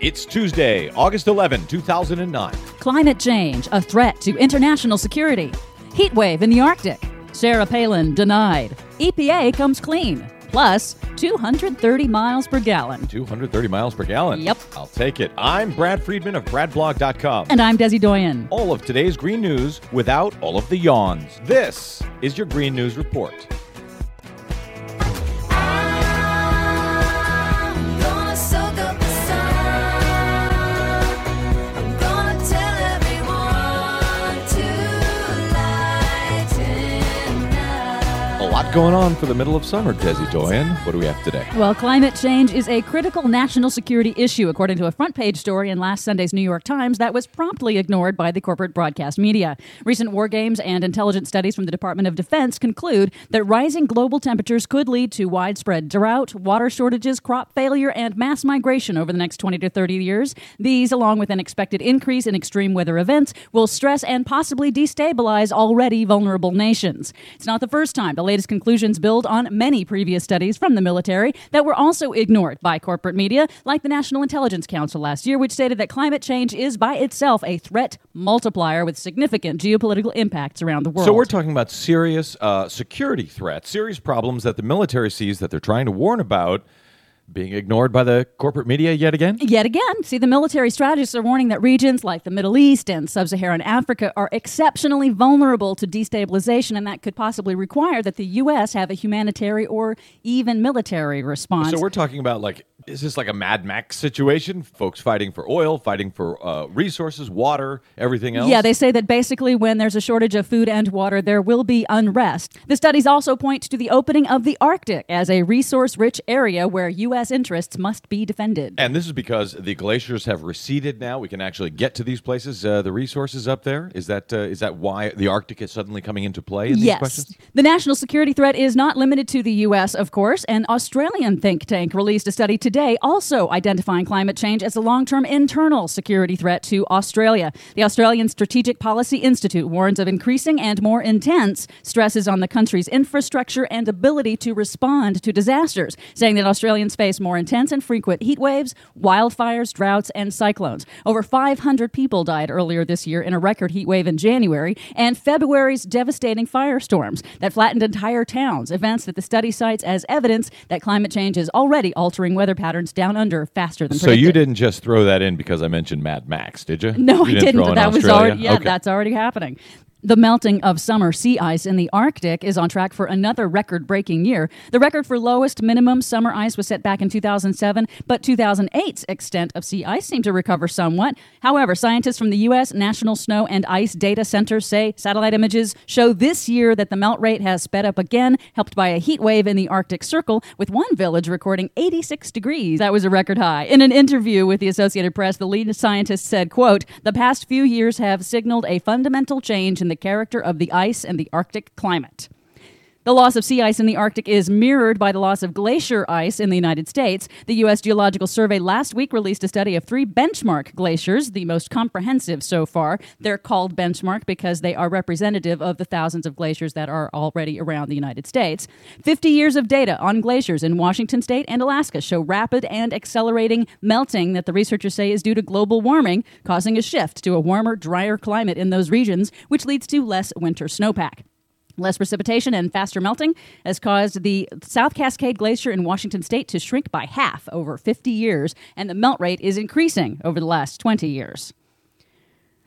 It's Tuesday, August 11, 2009. Climate change, a threat to international security. Heat wave in the Arctic. Sarah Palin denied. EPA comes clean. Plus, 230 miles per gallon. 230 miles per gallon. Yep. I'll take it. I'm Brad Friedman of BradBlog.com. And I'm Desi Doyen. all of today's green news without all of the yawns. This is your Green News Report. Lot going on for the middle of summer, Desi Doyen. What do we have today? Well, climate change is a critical national security issue, according to a front page story in last Sunday's New York Times that was promptly ignored by the corporate broadcast media. Recent war games and intelligence studies from the Department of Defense conclude that rising global temperatures could lead to widespread drought, water shortages, crop failure, and mass migration over the next 20 to 30 years. These, along with an expected increase in extreme weather events, will stress and possibly destabilize already vulnerable nations. It's not the first time the latest conclusions build on many previous studies from the military that were also ignored by corporate media, like the National Intelligence Council last year, which stated that climate change is by itself a threat multiplier with significant geopolitical impacts around the world. So we're talking about serious uh, security threats, serious problems that the military sees that they're trying to warn about being ignored by the corporate media yet again? Yet again, see, the military strategists are warning that regions like the Middle East and sub Saharan Africa are exceptionally vulnerable to destabilization, and that could possibly require that the U.S. have a humanitarian or even military response. So we're talking about like, is this like a Mad Max situation? Folks fighting for oil, fighting for uh, resources, water, everything else? Yeah, they say that basically when there's a shortage of food and water, there will be unrest. The studies also point to the opening of the Arctic as a resource rich area where U.S. interests must be defended. And this is because the glaciers have receded now. We can actually get to these places. Uh, the resources up there is that uh, is that why the Arctic is suddenly coming into play in these yes. questions? The national security threat is not limited to the U.S., of course. An Australian think tank released a study today also identifying climate change as a long term internal security threat to Australia. The Australian Strategic Policy Institute warns of increasing and more intense stresses on the country's infrastructure and ability to respond to disasters, saying that Australians face more intense and frequent heat waves, wildfires, droughts, and cyclones. Over 500 people died earlier this year in a record heat wave in January, and February's devastating firestorms that flattened entire towns, events that the study cites as evidence that climate change is already altering weather patterns down under faster than So predicted. you didn't just throw that in because I mentioned Mad Max, did you? No, You I didn't. in That was already yeah, Okay. that's already happening. The melting of summer sea ice in the Arctic is on track for another record breaking year. The record for lowest minimum summer ice was set back in 2007, but 2008's extent of sea ice seemed to recover somewhat. However, scientists from the U.S. National Snow and Ice Data Center say satellite images show this year that the melt rate has sped up again, helped by a heat wave in the Arctic Circle, with one village recording 86 degrees. That was a record high. In an interview with the Associated Press, the lead scientist said, quote, the past few years have signaled a fundamental change in the character of the ice and the Arctic climate. The loss of sea ice in the Arctic is mirrored by the loss of glacier ice in the United States. The U.S. Geological Survey last week released a study of three benchmark glaciers, the most comprehensive so far. They're called benchmark because they are representative of the thousands of glaciers that are already around the United States. 50 years of data on glaciers in Washington state and Alaska show rapid and accelerating melting that the researchers say is due to global warming, causing a shift to a warmer, drier climate in those regions, which leads to less winter snowpack. Less precipitation and faster melting has caused the South Cascade Glacier in Washington state to shrink by half over 50 years, and the melt rate is increasing over the last 20 years.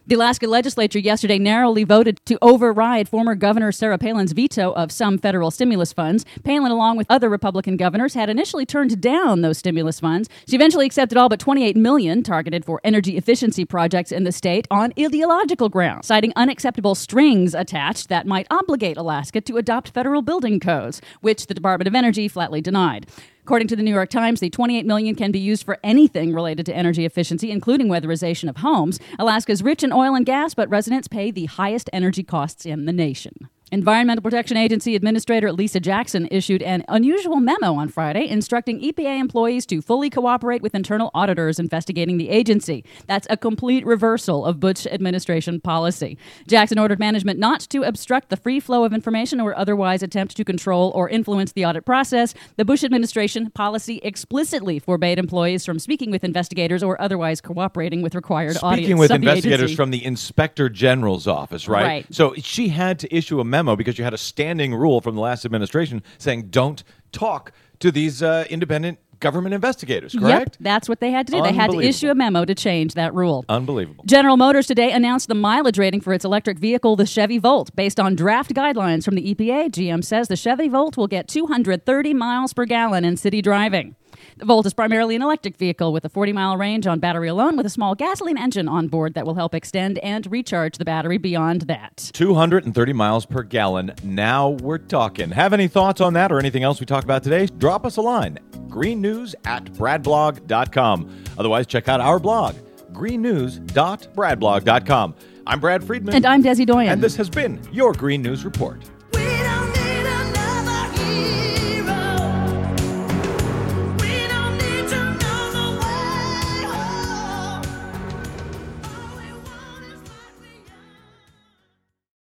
The Alaska legislature yesterday narrowly voted to override former Governor Sarah Palin's veto of some federal stimulus funds. Palin, along with other Republican governors, had initially turned down those stimulus funds. She eventually accepted all but 28 million targeted for energy efficiency projects in the state on ideological grounds, citing unacceptable strings attached that might obligate Alaska to adopt federal building codes, which the Department of Energy flatly denied. According to the New York Times, the 28 million can be used for anything related to energy efficiency, including weatherization of homes. Alaska is rich in oil and gas, but residents pay the highest energy costs in the nation. Environmental Protection Agency Administrator Lisa Jackson issued an unusual memo on Friday instructing EPA employees to fully cooperate with internal auditors investigating the agency. That's a complete reversal of Bush administration policy. Jackson ordered management not to obstruct the free flow of information or otherwise attempt to control or influence the audit process. The Bush administration policy explicitly forbade employees from speaking with investigators or otherwise cooperating with required Speaking audits with investigators agency. from the Inspector General's office, right? Right. So she had to issue a memo because you had a standing rule from the last administration saying don't talk to these uh, independent government investigators, correct? Yep, that's what they had to do. They had to issue a memo to change that rule. Unbelievable. General Motors today announced the mileage rating for its electric vehicle, the Chevy Volt. Based on draft guidelines from the EPA, GM says the Chevy Volt will get 230 miles per gallon in city driving. The Volt is primarily an electric vehicle with a 40 mile range on battery alone, with a small gasoline engine on board that will help extend and recharge the battery beyond that. 230 miles per gallon. Now we're talking. Have any thoughts on that or anything else we talk about today? Drop us a line. Green News at bradblog.com. Otherwise, check out our blog, greennews.bradblog.com. I'm Brad Friedman. And I'm Desi Doyen. And this has been your Green News Report.